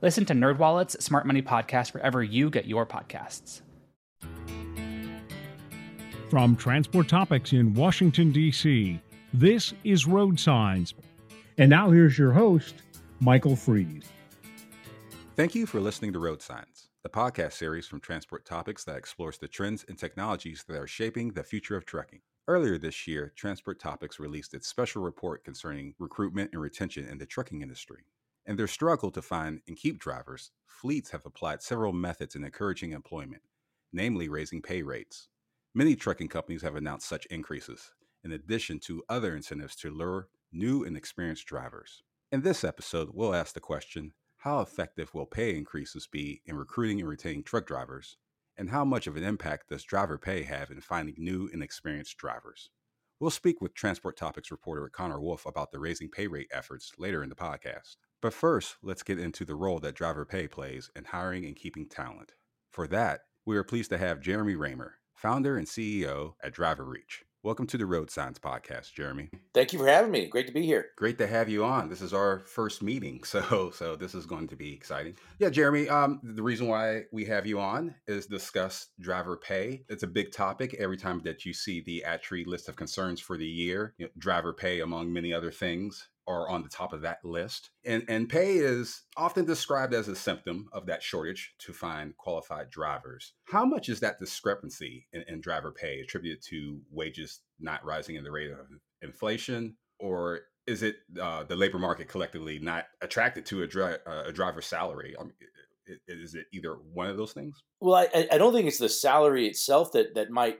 Listen to NerdWallet's Smart Money Podcast wherever you get your podcasts. From Transport Topics in Washington, D.C., this is Road Signs. And now here's your host, Michael Freeze. Thank you for listening to Road Signs, the podcast series from Transport Topics that explores the trends and technologies that are shaping the future of trucking. Earlier this year, Transport Topics released its special report concerning recruitment and retention in the trucking industry. In their struggle to find and keep drivers, fleets have applied several methods in encouraging employment, namely raising pay rates. Many trucking companies have announced such increases, in addition to other incentives to lure new and experienced drivers. In this episode, we'll ask the question how effective will pay increases be in recruiting and retaining truck drivers? And how much of an impact does driver pay have in finding new and experienced drivers? We'll speak with Transport Topics reporter Connor Wolf about the raising pay rate efforts later in the podcast. But first, let's get into the role that driver pay plays in hiring and keeping talent. For that, we are pleased to have Jeremy Reymer, founder and CEO at DriverReach. Welcome to the Road Signs Podcast, Jeremy. Thank you for having me. Great to be here. Great to have you on. This is our first meeting, so so this is going to be exciting. Yeah, Jeremy. Um, the reason why we have you on is discuss driver pay. It's a big topic every time that you see the ATRI list of concerns for the year. You know, driver pay, among many other things, are on the top of that list. And, and pay is often described as a symptom of that shortage to find qualified drivers. How much is that discrepancy in, in driver pay attributed to wages not rising in the rate of inflation? Or is it uh, the labor market collectively not attracted to a, dri- uh, a driver's salary? I mean, is it either one of those things? Well, I, I don't think it's the salary itself that, that might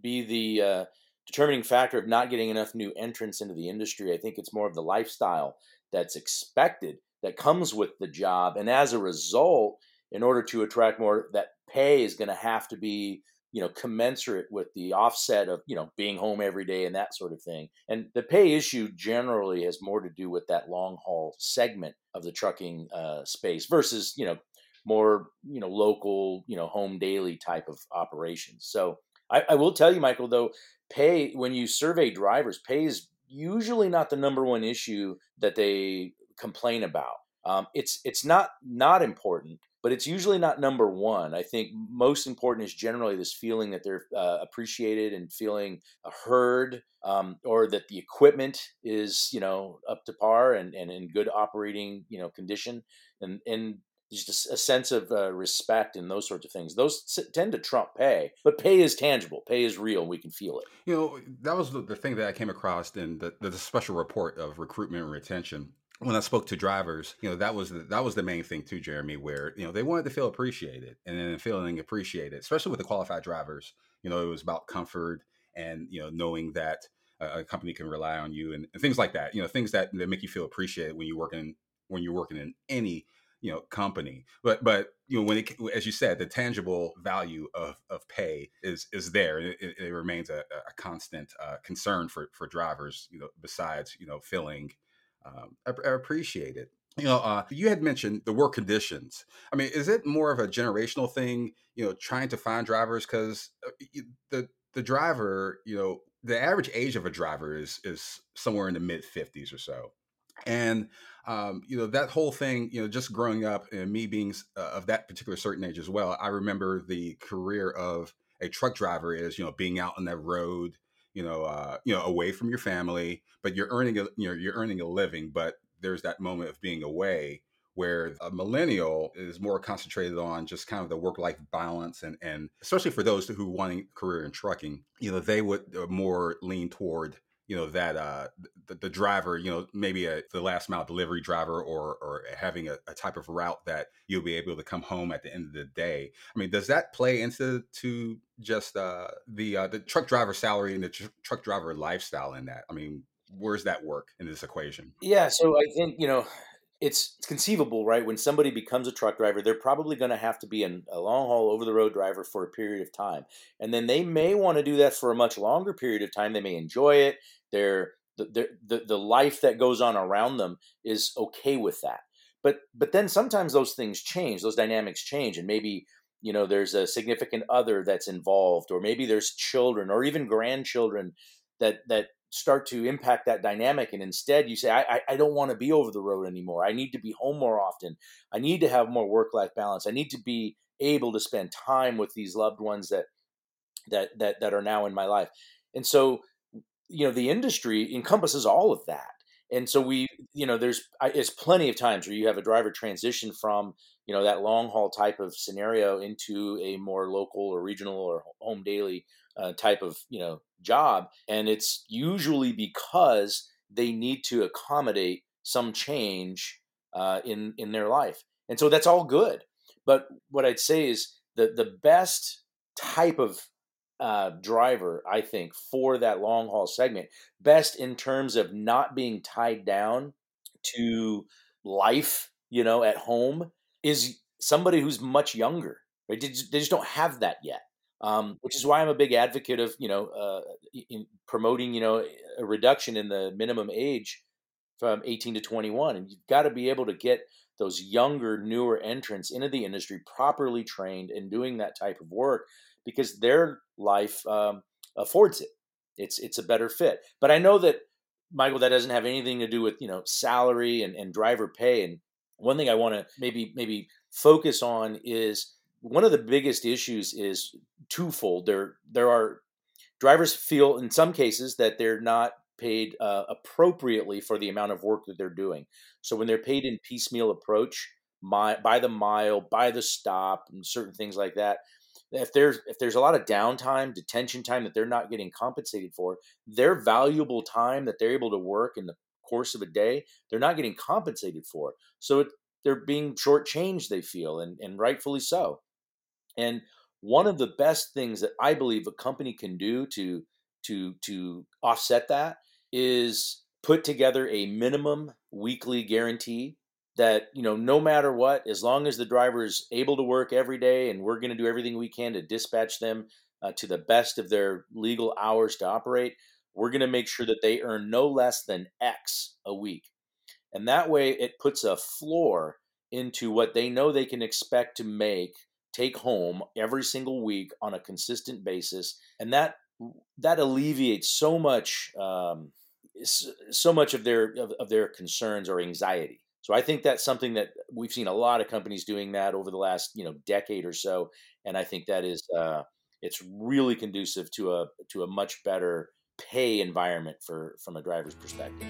be the uh, determining factor of not getting enough new entrants into the industry. I think it's more of the lifestyle that's expected that comes with the job. And as a result, in order to attract more, that pay is going to have to be you know commensurate with the offset of you know being home every day and that sort of thing and the pay issue generally has more to do with that long haul segment of the trucking uh, space versus you know more you know local you know home daily type of operations so I, I will tell you michael though pay when you survey drivers pay is usually not the number one issue that they complain about. Um, it's it's not not important but it's usually not number one. I think most important is generally this feeling that they're uh, appreciated and feeling heard um, or that the equipment is you know up to par and, and in good operating you know condition. And and just a, a sense of uh, respect and those sorts of things. Those tend to trump pay, but pay is tangible. Pay is real. We can feel it. You know, that was the, the thing that I came across in the, the special report of recruitment and retention when I spoke to drivers, you know, that was the, that was the main thing too, Jeremy, where you know they wanted to feel appreciated, and then feeling appreciated, especially with the qualified drivers. You know, it was about comfort and you know knowing that a, company can rely on you and, and, things like that. You know, things that, that make you feel appreciated when you work in when you're working in any you know company but but you know when it as you said the tangible value of of pay is is there it, it remains a, a constant uh, concern for for drivers you know besides you know feeling um, appreciated you know uh, you had mentioned the work conditions. I mean is it more of a generational thing you know trying to find drivers? Because uh, the the driver you know the average age of a driver is is somewhere in the mid 50s or so and um, you know that whole thing you know just growing up and me being uh, of that particular certain age as well i remember the career of a truck driver is you know being out on that road you know uh, you know away from your family but you're earning a you know you're earning a living but there's that moment of being away where a millennial is more concentrated on just kind of the work life balance and and especially for those who want a career in trucking you know they would uh, more lean toward you know that uh the, the driver you know maybe a the last mile delivery driver or or having a, a, type of route that you'll be able to come home at the end of the day. I mean does that play into to just uh the uh the truck driver salary and the tr- truck driver lifestyle in that? I mean where's that work in this equation? Yeah so i think you know it's, it's conceivable, right? When somebody becomes a truck driver, they're probably going to have to be an, a long haul over the road driver for a period of time. And then they may want to do that for a much longer period of time. They may enjoy it. They're, the, the, the life that goes on around them is okay with that. But, but then sometimes those things change, those dynamics change. And maybe, you know, there's a significant other that's involved, or maybe there's children or even grandchildren that, that start to impact that dynamic and instead you say i, I don't want to be over the road anymore. I need to be home more often. I need to have more work life balance. I need to be able to spend time with these loved ones that that that that are now in my life. And so you know the industry encompasses all of that and so we you know there's it's plenty of times where you have a driver transition from you know that long haul type of scenario into a more local or regional or home daily uh, type of you know job, and it's usually because they need to accommodate some change uh, in in their life, and so that's all good. But what I'd say is the the best type of uh, driver, I think, for that long haul segment, best in terms of not being tied down to life, you know, at home, is somebody who's much younger. Right? They just, they just don't have that yet um, which is why I'm a big advocate of you know uh, in promoting you know a reduction in the minimum age from 18 to 21, and you've got to be able to get those younger, newer entrants into the industry properly trained and doing that type of work because their life um, affords it. It's it's a better fit. But I know that Michael, that doesn't have anything to do with you know salary and, and driver pay. And one thing I want to maybe maybe focus on is one of the biggest issues is twofold. There there are drivers feel in some cases that they're not paid uh, appropriately for the amount of work that they're doing. So when they're paid in piecemeal approach, my, by the mile, by the stop, and certain things like that, if there's if there's a lot of downtime, detention time that they're not getting compensated for, their valuable time that they're able to work in the course of a day, they're not getting compensated for. So it, they're being shortchanged. They feel, and and rightfully so. And one of the best things that I believe a company can do to to to offset that is put together a minimum weekly guarantee that you know no matter what as long as the driver is able to work every day and we're going to do everything we can to dispatch them uh, to the best of their legal hours to operate we're going to make sure that they earn no less than x a week and that way it puts a floor into what they know they can expect to make take home every single week on a consistent basis, and that that alleviates so much um, so much of their of, of their concerns or anxiety. So I think that's something that we've seen a lot of companies doing that over the last you know decade or so, and I think that is uh, it's really conducive to a to a much better pay environment for from a driver's perspective.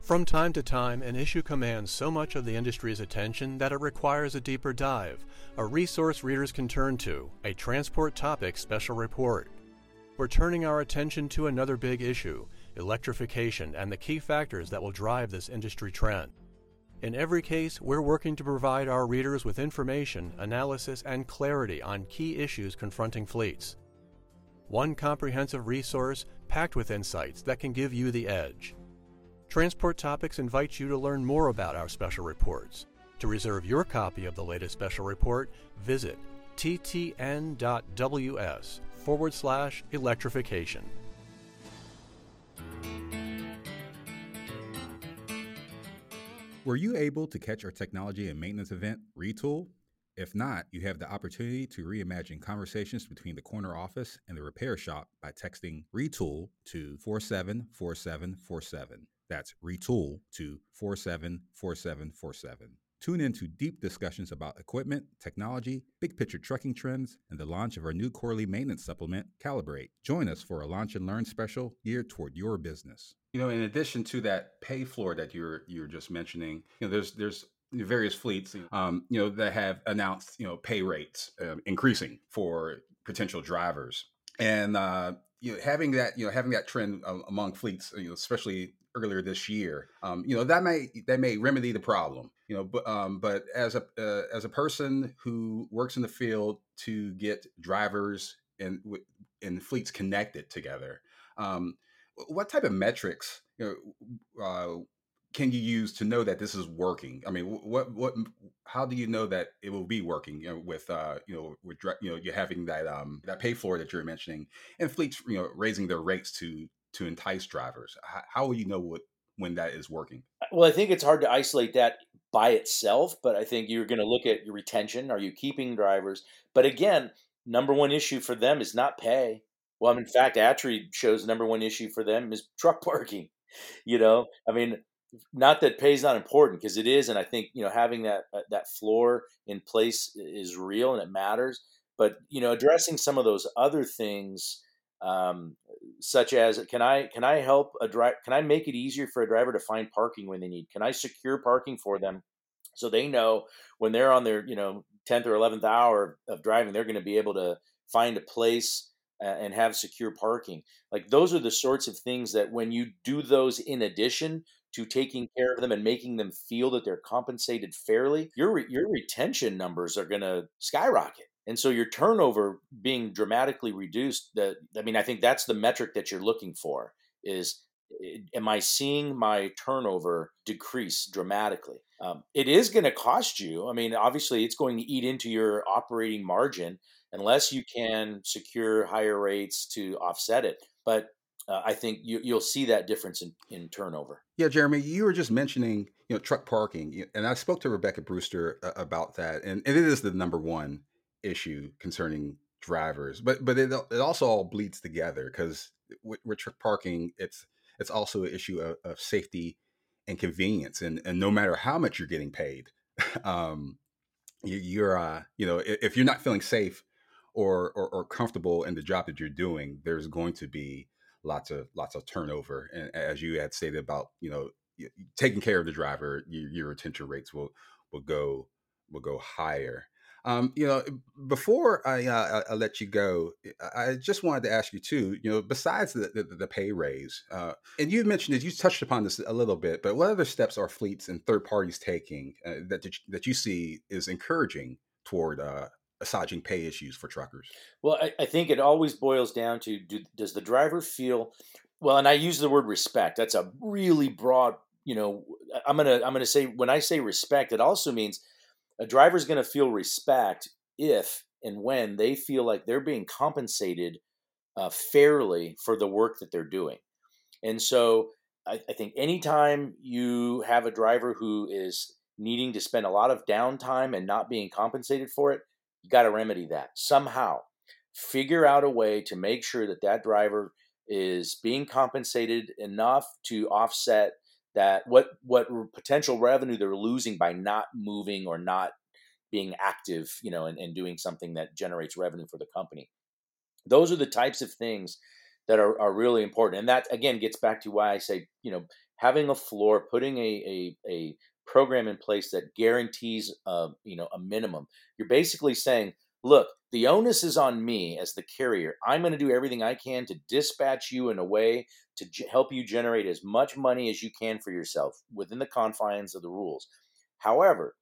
From time to time, an issue commands so much of the industry's attention that it requires a deeper dive, a resource readers can turn to, a transport topic special report. We're turning our attention to another big issue electrification and the key factors that will drive this industry trend. In every case, we're working to provide our readers with information, analysis, and clarity on key issues confronting fleets. One comprehensive resource packed with insights that can give you the edge. Transport Topics invites you to learn more about our special reports. To reserve your copy of the latest special report, visit ttn.ws forward slash electrification. Were you able to catch our technology and maintenance event, Retool? If not, you have the opportunity to reimagine conversations between the corner office and the repair shop by texting Retool to 474747. That's retool to 474747. Tune in to deep discussions about equipment, technology, big picture trucking trends, and the launch of our new quarterly maintenance supplement, Calibrate. Join us for a launch and learn special geared toward your business. You know, in addition to that pay floor that you're you're just mentioning, you know, there's there's various fleets, um, you know, that have announced you know pay rates uh, increasing for potential drivers, and uh, you know having that you know having that trend uh, among fleets, you know, especially earlier this year. Um, you know that may that may remedy the problem. You know, but um, but as a uh, as a person who works in the field to get drivers and and fleets connected together, um, what type of metrics you know, uh, can you use to know that this is working? I mean, what what how do you know that it will be working? You know, with uh, you know, with you know, you're having that um that pay floor that you're mentioning, and fleets, you know, raising their rates to to entice drivers. How, how will you know what when that is working? Well, I think it's hard to isolate that by itself, but I think you're going to look at your retention. Are you keeping drivers? But again, number one issue for them is not pay. Well, in fact, ATRI shows number one issue for them is truck parking. You know, I mean, not that pay is not important because it is, and I think you know having that uh, that floor in place is real and it matters. But you know, addressing some of those other things, um, such as can I can I help a driver? Can I make it easier for a driver to find parking when they need? Can I secure parking for them so they know when they're on their you know tenth or eleventh hour of driving, they're going to be able to find a place and have secure parking. Like those are the sorts of things that when you do those in addition to taking care of them and making them feel that they're compensated fairly, your your retention numbers are going to skyrocket. And so your turnover being dramatically reduced, that I mean, I think that's the metric that you're looking for is am I seeing my turnover decrease dramatically? Um, it is going to cost you. I mean, obviously, it's going to eat into your operating margin unless you can secure higher rates to offset it. But uh, I think you, will see that difference in, in turnover. Yeah, Jeremy, you were just mentioning you know truck parking, and I spoke to Rebecca Brewster uh, about that, and, and it is the number one issue concerning drivers, but but it it also all bleeds together because with, with, truck parking, it's it's also an issue of, of, safety and convenience, and and no matter how much you're getting paid, um, you, are uh, you know if you're not feeling safe or, or or comfortable in the job that you're doing, there's going to be lots of lots of turnover. And as you had stated about, you know, taking care of the driver, your, your retention rates will will go will go higher. Um, you know, before I, uh, I, let you go, I just wanted to ask you too. You know, besides the the, the pay raise, uh, and you mentioned it, you touched upon this a little bit, but what other steps are fleets and third parties taking uh, that that you see is encouraging toward uh, assuaging pay issues for truckers? Well, I, I think it always boils down to do, does the driver feel well? And I use the word respect. That's a really broad. You know, I'm gonna I'm gonna say when I say respect, it also means a driver's gonna feel respect if and when they feel like they're being compensated uh, fairly for the work that they're doing. And so I, I think anytime you have a driver who is needing to spend a lot of downtime and not being compensated for it, you got to remedy that somehow. Figure out a way to make sure that that driver is being compensated enough to offset that what what potential revenue they're losing by not moving or not being active, you know, and, and doing something that generates revenue for the company. Those are the types of things that are, are really important. And that again gets back to why I say, you know, having a floor, putting a, a, a program in place that guarantees a, you know a minimum. You're basically saying look the onus is on me as the carrier. I'm going to do everything i can to dispatch you in a way to help you generate as much money as you can for yourself within the confines of the rules. However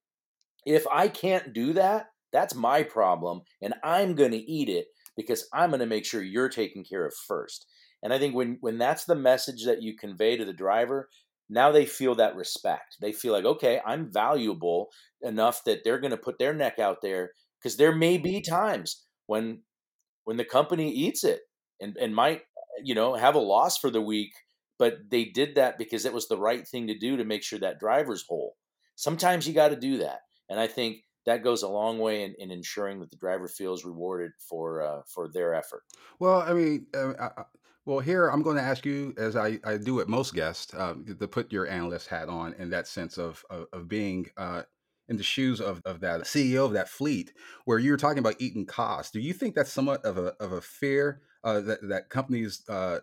if i can't do that that's my problem and i'm going to eat it because i'm going to make sure you're taken care of first. And i think when when that's the message that you convey to the driver now they feel that respect. They feel like, okay, I'm valuable enough that they're going to put their neck out there because there may be times when when the company eats it and and might you know have a loss for the week, but they did that because it was the right thing to do to make sure that driver's whole. Sometimes you got to do that, and I think that goes a long way in, in ensuring that the driver feels rewarded for uh, for their effort. Well, I mean, uh, I, well, here I'm going to ask you, as I, I do with most guests, um, to put your analyst hat on in that sense of of, of being uh, in the shoes of, of that CEO of that fleet, where you're talking about eating costs. Do you think that's somewhat of a of a fear uh, that that companies uh,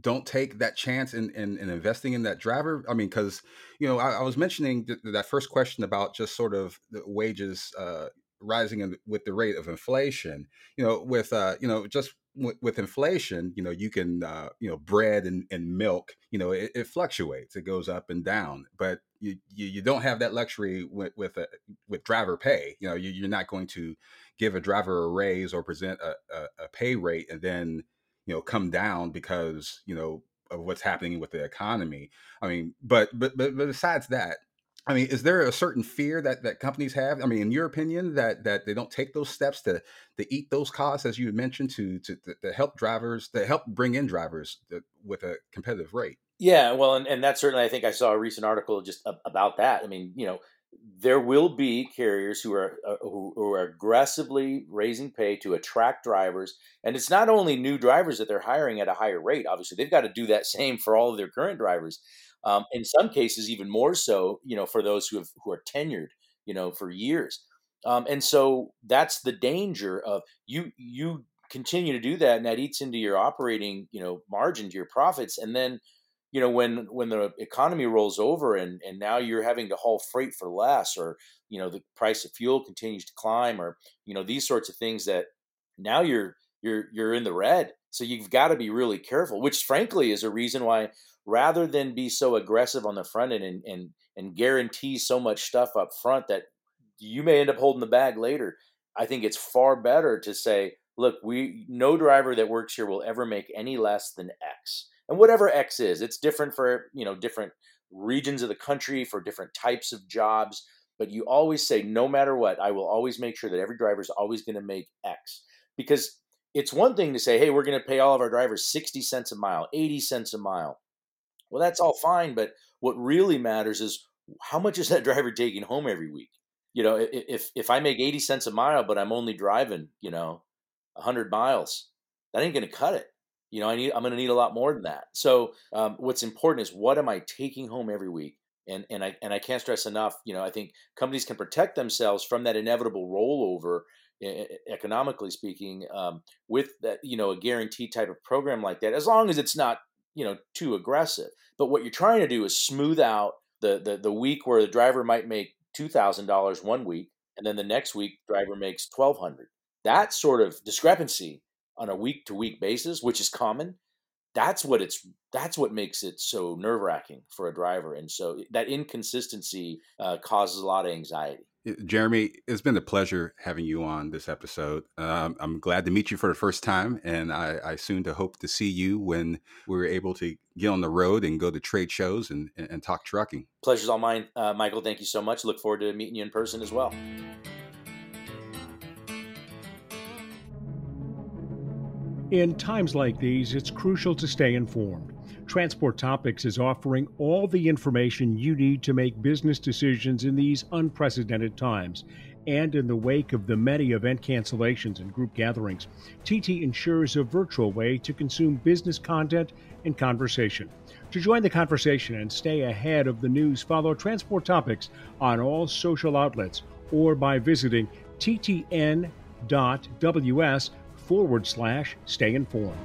don't take that chance in, in, in, investing in that driver? I mean, because you know, I, I was mentioning th- that first question about just sort of the wages uh, rising in, with the rate of inflation. You know, with uh, you know, just with, inflation, you know, you can, uh, you know, bread and, and milk, you know, it, it, fluctuates, it goes up and down, but you, you, you don't have that luxury with, with, a, with driver pay. You know, you, are not going to give a driver a raise or present a, a, a, pay rate and then, you know, come down because, you know, of what's happening with the economy. I mean, but but but, but besides that, I mean, is there a certain fear that that companies have? I mean, in your opinion, that that they don't take those steps to to eat those costs, as you mentioned, to to, to help drivers, to help bring in drivers with a competitive rate. Yeah, well, and, and that's certainly I think I saw a recent article just about that. I mean, you know, there will be carriers who are uh, who, who, are aggressively raising pay to attract drivers, and it's not only new drivers that they're hiring at a higher rate. Obviously, they've got to do that same for all of their current drivers. Um, in some cases, even more so, you know, for those who have who are tenured, you know, for years. Um, and so that's the danger of you you continue to do that, and that eats into your operating, you know, margin to your profits, and then you know when when the economy rolls over and and now you're having to haul freight for less or you know the price of fuel continues to climb or you know these sorts of things that now you're you're you're in the red so you've got to be really careful which frankly is a reason why rather than be so aggressive on the front end and and and guarantee so much stuff up front that you may end up holding the bag later i think it's far better to say look we no driver that works here will ever make any less than x and whatever X is, it's different for you know different regions of the country for different types of jobs. But you always say, no matter what, I will always make sure that every driver is always going to make X because it's one thing to say, hey, we're going to pay all of our drivers 60 cents a mile, 80 cents a mile. Well, that's all fine, but what really matters is how much is that driver taking home every week? You know, if if I make 80 cents a mile, but I'm only driving, you know, 100 miles, that ain't going to cut it. You know i need i'm going to need a lot more than that. So um, what's important is what am i taking home every week? And and i and i can't stress enough you know i think companies can protect themselves from that inevitable rollover economically speaking um, with that you know a guaranteed type of program like that as long as it's not you know too aggressive. But what you're trying to do is smooth out the the, the week where the driver might make $2000 one week and then the next week driver makes 1200 that sort of discrepancy on a week to week basis, which is common, that's what it's that's what makes it so nerve wracking for a driver, and so that inconsistency uh, causes a lot of anxiety. Jeremy, it's been a pleasure having you on this episode. Um, I'm glad to meet you for the first time, and I, I, soon to hope to see you when we're able to get on the road and go to trade shows and, and talk trucking. Pleasure's all mine, uh, Michael. Thank you so much. Look forward to meeting you in person as well. In times like these, it's crucial to stay informed. Transport Topics is offering all the information you need to make business decisions in these unprecedented times. And in the wake of the many event cancellations and group gatherings, TT ensures a virtual way to consume business content and conversation. To join the conversation and stay ahead of the news, follow Transport Topics on all social outlets or by visiting ttn.ws forward slash stay informed.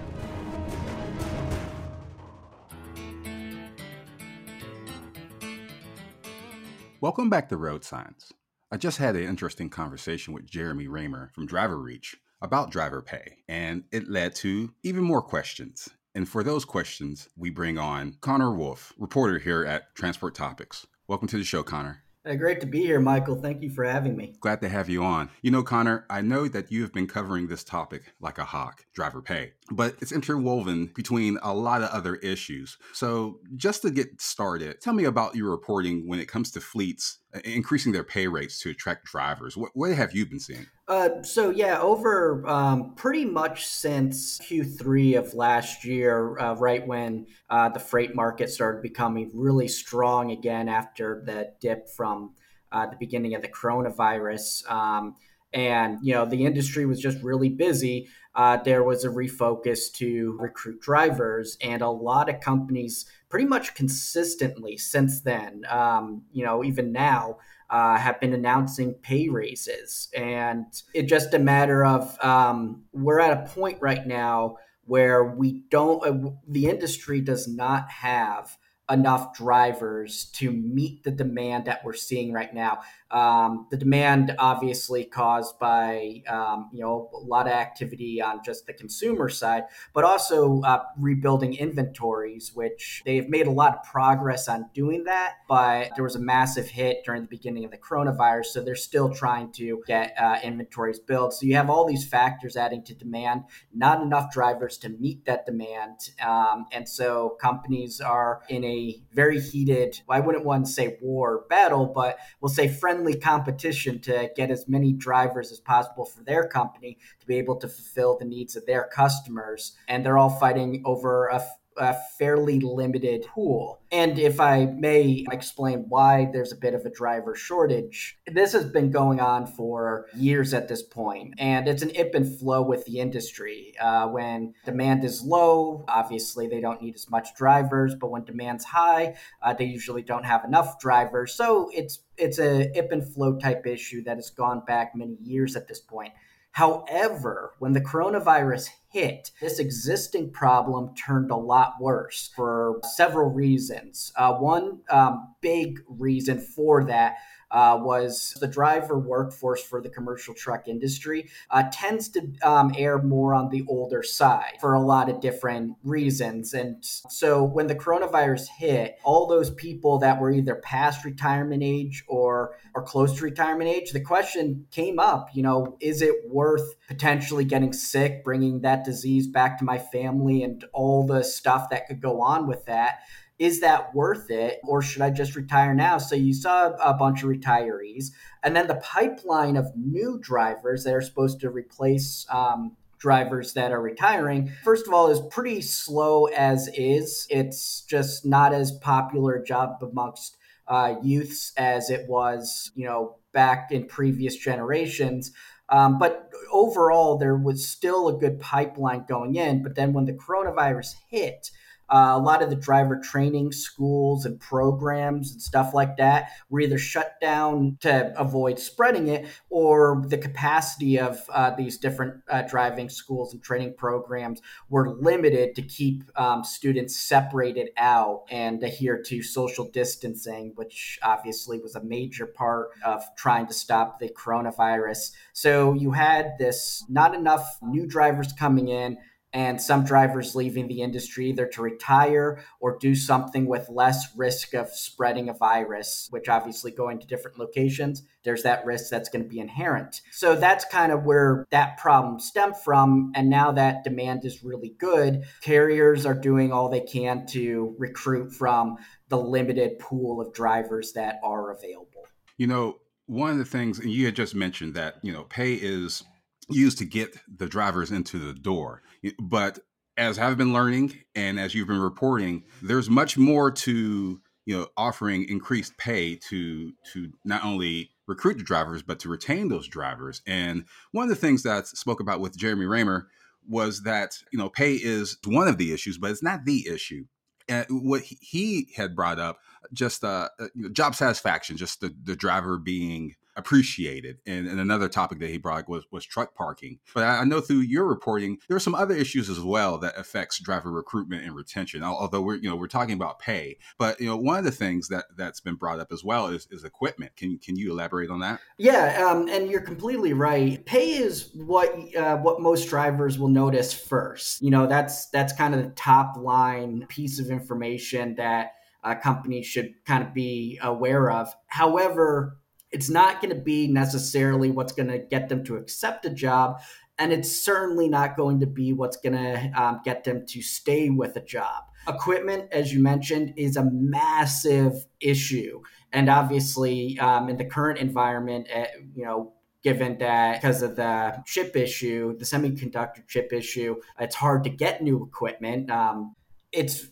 Welcome back to Road Signs. I just had an interesting conversation with Jeremy Reymer from DriverReach about driver pay, and it led to even more questions. And for those questions, we bring on Connor Wolf, reporter here at Transport Topics. Welcome to the show, Connor. Hey, great to be here, Michael. Thank you for having me. Glad to have you on. You know, Connor, I know that you have been covering this topic like a hawk, driver pay, but it's interwoven between a lot of other issues. So, just to get started, tell me about your reporting when it comes to fleets uh, increasing their pay rates to attract drivers. What, what have you been seeing? Uh, so yeah, over um, pretty much since Q3 of last year, uh, right when uh, the freight market started becoming really strong again after the dip from uh, the beginning of the coronavirus, um, and you know the industry was just really busy. Uh, there was a refocus to recruit drivers, and a lot of companies, pretty much consistently since then, um, you know, even now uh, have been announcing pay raises. And it's just a matter of um, we're at a point right now where we don't, uh, the industry does not have enough drivers to meet the demand that we're seeing right now. Um, the demand obviously caused by um, you know a lot of activity on just the consumer side, but also uh, rebuilding inventories, which they've made a lot of progress on doing that. But there was a massive hit during the beginning of the coronavirus, so they're still trying to get uh, inventories built. So you have all these factors adding to demand, not enough drivers to meet that demand, um, and so companies are in a very heated. I wouldn't want to say war battle, but we'll say friendly friendly competition to get as many drivers as possible for their company to be able to fulfill the needs of their customers. And they're all fighting over a a fairly limited pool. And if I may explain why there's a bit of a driver shortage, this has been going on for years at this point, and it's an ip and flow with the industry. Uh, when demand is low, obviously they don't need as much drivers, but when demand's high, uh, they usually don't have enough drivers. So it's it's a ip and flow type issue that has gone back many years at this point. However, when the coronavirus hit, this existing problem turned a lot worse for several reasons. Uh, one um, big reason for that uh, was the driver workforce for the commercial truck industry uh, tends to um, more on the older side for a lot of different reasons. And so when the coronavirus hit, all those people that were either past retirement age or or close to retirement age, the question came up, you know, is it worth potentially getting sick, bringing that disease back to my family and all the stuff that could go on with that? Is that worth it or should I just retire now? So you saw a bunch of retirees, and then the pipeline of new drivers that are supposed to replace um, drivers that are retiring, first of all, is pretty slow as is. It's just not as popular job amongst uh, youths as it was, you know, back in previous generations. Um, but overall, there was still a good pipeline going in. But then when the coronavirus hit, uh, a lot of the driver training schools and programs and stuff like that were either shut down to avoid spreading it, or the capacity of uh, these different uh, driving schools and training programs were limited to keep um, students separated out and adhere to social distancing, which obviously was a major part of trying to stop the coronavirus. So you had this not enough new drivers coming in and some drivers leaving the industry either to retire or do something with less risk of spreading a virus, which obviously going to different locations, there's that risk that's going to be inherent. So that's kind of where that problem stemmed from. And now that demand is really good, carriers are doing all they can to recruit from the limited pool of drivers that are available. You know, one of the things, and you had just mentioned that, you know, pay is used to get the drivers into the door. But as I've been learning and as you've been reporting, there's much more to you know offering increased pay to to not only recruit the drivers but to retain those drivers. And one of the things that I spoke about with Jeremy Reymer was that you know pay is one of the issues, but it's not the issue. And what he had brought up, just uh, uh job satisfaction, just the the driver being appreciated. And, and, another topic that he brought was was truck parking. But I, know through your reporting, there are some other issues as well that affects driver recruitment and retention. Although we're you know we're talking about pay, but you know one of the things that that's been brought up as well is, is equipment. Can can you elaborate on that? Yeah, um, and you're completely right. Pay is what uh, what most drivers will notice first. You know that's that's kind of the top line piece of information that. Uh, companies should kind of be aware of. However, it's not going to be necessarily what's going to get them to accept a job. And it's certainly not going to be what's going to um, get them to stay with a job. Equipment, as you mentioned, is a massive issue. And obviously, um, in the current environment, uh, you know, given that because of the chip issue, the semiconductor chip issue, it's hard to get new equipment. Um, it's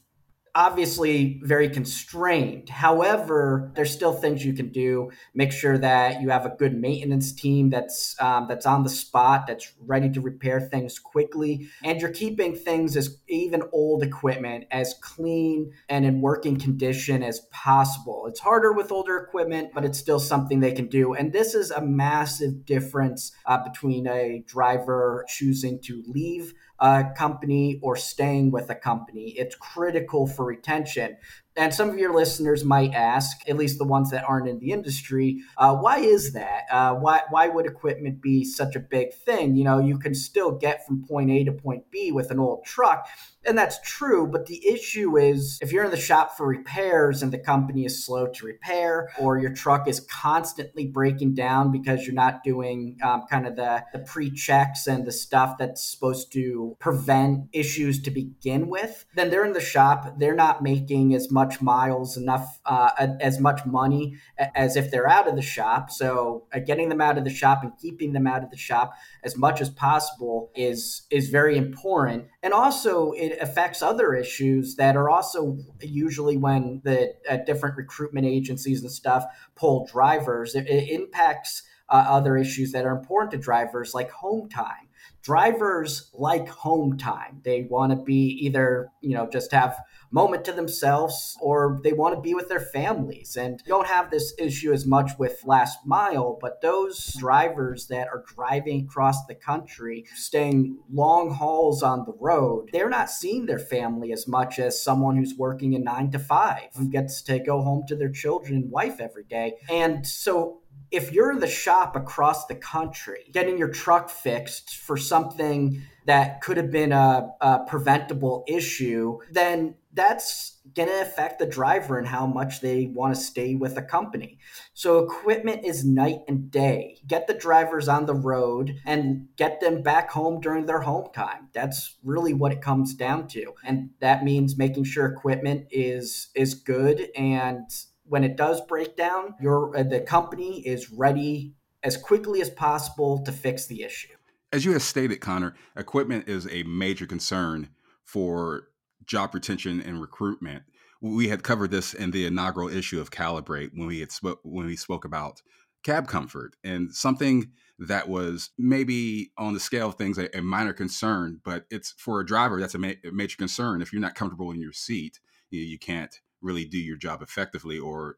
obviously very constrained. However, there's still things you can do. Make sure that you have a good maintenance team that's um, that's on the spot, that's ready to repair things quickly, and you're keeping things as even old equipment as clean and in working condition as possible. It's harder with older equipment, but it's still something they can do. And this is a massive difference uh, between a driver choosing to leave a company or staying with a company. It's critical for retention. And some of your listeners might ask, at least the ones that aren't in the industry, uh, why is that? Uh, why why would equipment be such a big thing? You know, you can still get from point A to point B with an old truck, and that's true, but the issue is if you're in the shop for repairs and the company is slow to repair, or your truck is constantly breaking down because you're not doing um, kind of the, the pre checks and the stuff that's supposed to prevent issues to begin with, then they're in the shop. They're not making as much miles, enough, uh, as much money as if they're out of the shop. So uh, getting them out of the shop and keeping them out of the shop as much as possible is is very important. And also, it affects other issues that are also usually when the uh, different recruitment agencies and stuff pull drivers. It, it impacts uh, other issues that are important to drivers, like home time drivers like home time. They want to be either, you know, just have moment to themselves or they want to be with their families. And don't have this issue as much with last mile, but those drivers that are driving across the country, staying long hauls on the road, they're not seeing their family as much as someone who's working a nine to five who gets to go home to their children and wife every day. And so if you're in the shop across the country getting your truck fixed for something that could have been a, a preventable issue, then that's going to affect the driver and how much they want to stay with a company. So equipment is night and day. Get the drivers on the road and get them back home during their home time. That's really what it comes down to. And that means making sure equipment is is good and when it does break down, your uh, the company is ready as quickly as possible to fix the issue. As you have stated, Connor, equipment is a major concern for job retention and recruitment. We had covered this in the inaugural issue of Calibrate when we had sp- when we spoke about cab comfort and something that was maybe on the scale of things a, a minor concern, but it's for a driver that's a, ma- a, major concern. If you're not comfortable in your seat, you, you can't really do your job effectively or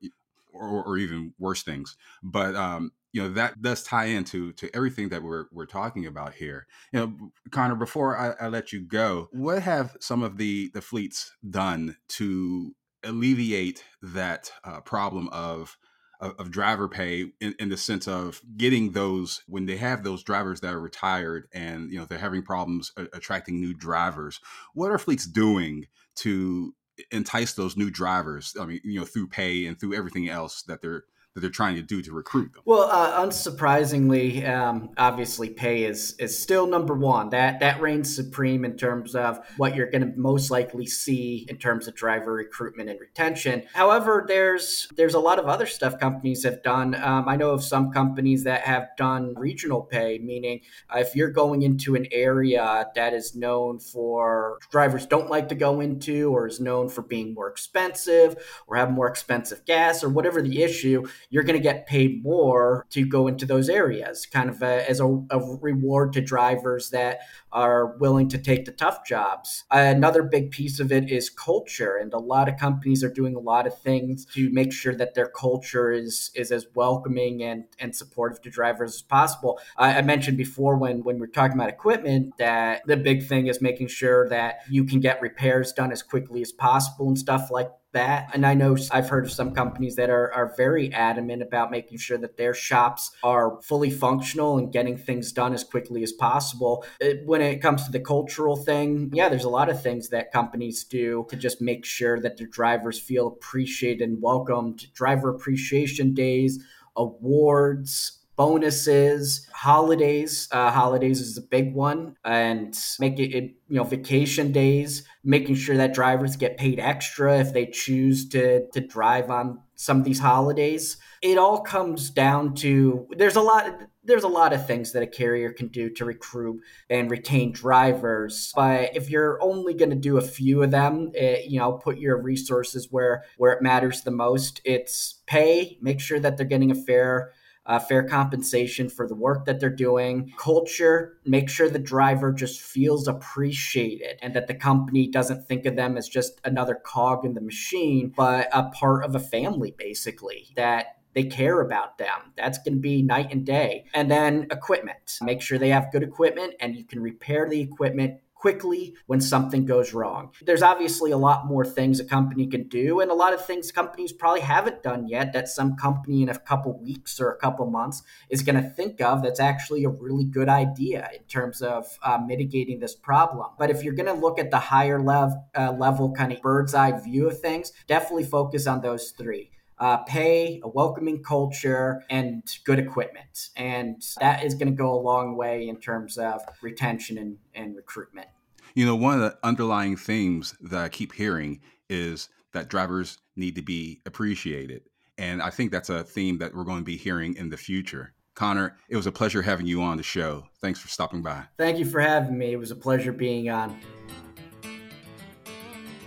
or, or even worse things. But um, you know that does tie into to everything that we're we're talking about here. You know, Connor, before I, I let you go, what have some of the the fleets done to alleviate that uh, problem of of, driver pay in, in, the sense of getting those when they have those drivers that are retired and you know they're having problems attracting new drivers what are fleets doing to entice those new drivers. I mean, you know, through pay and through everything else that they're that they're trying to do to recruit them. Well, uh, unsurprisingly, um, obviously, pay is is still number one. That that reigns supreme in terms of what you're going to most likely see in terms of driver recruitment and retention. However, there's there's a lot of other stuff companies have done. Um, I know of some companies that have done regional pay, meaning if you're going into an area that is known for drivers don't like to go into, or is known for being more expensive, or have more expensive gas, or whatever the issue you're going to get paid more to go into those areas, kind of a, as a, a, reward to drivers that are willing to take the tough jobs. Another big piece of it is culture, and a lot of companies are doing a lot of things to make sure that their culture is is as welcoming and and supportive to drivers as possible. I, I mentioned before when when we're talking about equipment that the big thing is making sure that you can get repairs done as quickly as possible and stuff like that. And I know I've heard of some companies that are, are very adamant about making sure that their shops are fully functional and getting things done as quickly as possible. It, when it comes to the cultural thing, yeah, there's a lot of things that companies do to just make sure that their drivers feel appreciated and welcomed. Driver appreciation days, awards, bonuses, holidays. Uh, holidays is a big one, and make it, it, you know vacation days, making sure that drivers get paid extra if they choose to to drive on some of these holidays. It all comes down to there's a lot there's a lot of things that a carrier can do to recruit and retain drivers but if you're only going to do a few of them it, eh, you know put your resources where where it matters the most it's pay make sure that they're getting a fair uh, fair compensation for the work that they're doing, culture, make sure the driver just feels appreciated and that the company doesn't think of them as just another cog in the machine, but a part of a family, basically, that they care about them. That's going to be night and day. And then equipment. Make sure they have good equipment and you can repair the equipment quickly when something goes wrong. There's obviously a lot more things a company can do, and a lot of things companies probably haven't done yet that some company in a couple weeks or a couple months is going to think of that's actually a really good idea in terms of uh, mitigating this problem. But if you're going to look at the higher level, uh, level kind of bird's eye view of things, definitely focus on those three uh, pay, a welcoming culture, and good equipment. And that is going to go a long way in terms of retention and, and recruitment. You know, one of the underlying themes that I keep hearing is that drivers need to be appreciated. And I think that's a theme that we're going to be hearing in the future. Connor, it was a pleasure having you on the show. Thanks for stopping by. Thank you for having me. It was a pleasure being on.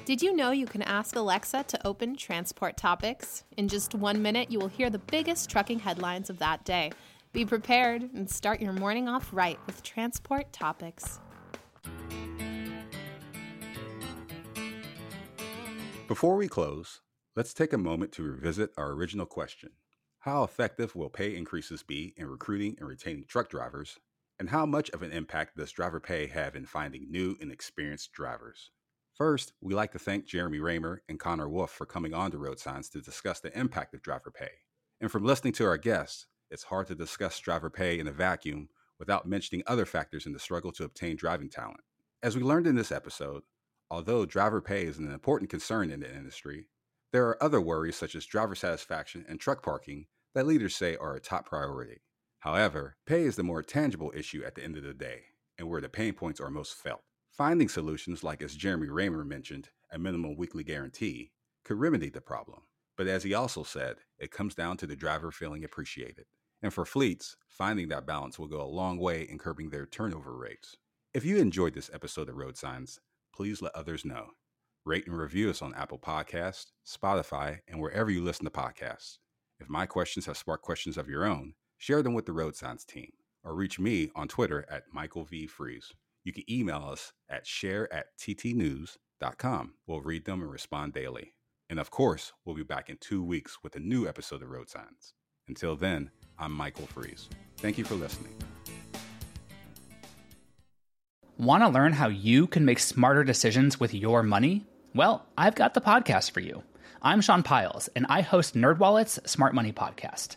Did you know you can ask Alexa to open transport topics? In just one minute, you will hear the biggest trucking headlines of that day. Be prepared and start your morning off right with transport topics. Before we close, let's take a moment to revisit our original question How effective will pay increases be in recruiting and retaining truck drivers? And how much of an impact does driver pay have in finding new and experienced drivers? First, we like to thank Jeremy Reymer and Connor Wolf for coming on to Road Signs to discuss the impact of driver pay. And from listening to our guests, it's hard to discuss driver pay in a vacuum without mentioning other factors in the struggle to obtain driving talent. As we learned in this episode, although driver pay is an important concern in the industry, there are other worries such as driver satisfaction and truck parking that leaders say are a top priority. However, pay is the more tangible issue at the end of the day and where the pain points are most felt. Finding solutions like, as Jeremy Reymer mentioned, a minimum weekly guarantee could remedy the problem. But as he also said, it comes down to the driver feeling appreciated. And for fleets, finding that balance will go a long way in curbing their turnover rates. If you enjoyed this episode of Road Signs, please let others know. Rate and review us on Apple Podcasts, Spotify, and wherever you listen to podcasts. If my questions have sparked questions of your own, share them with the Road Signs team or reach me on Twitter at Michael V. Freeze you can email us at share at ttnews.com. We'll read them and respond daily. And of course, we'll be back in two weeks with a new episode of Road Signs. Until then, I'm Michael Freeze. Thank you for listening. Want to learn how you can make smarter decisions with your money? Well, I've got the podcast for you. I'm Sean Pyles, and I host NerdWallet's Smart Money Podcast.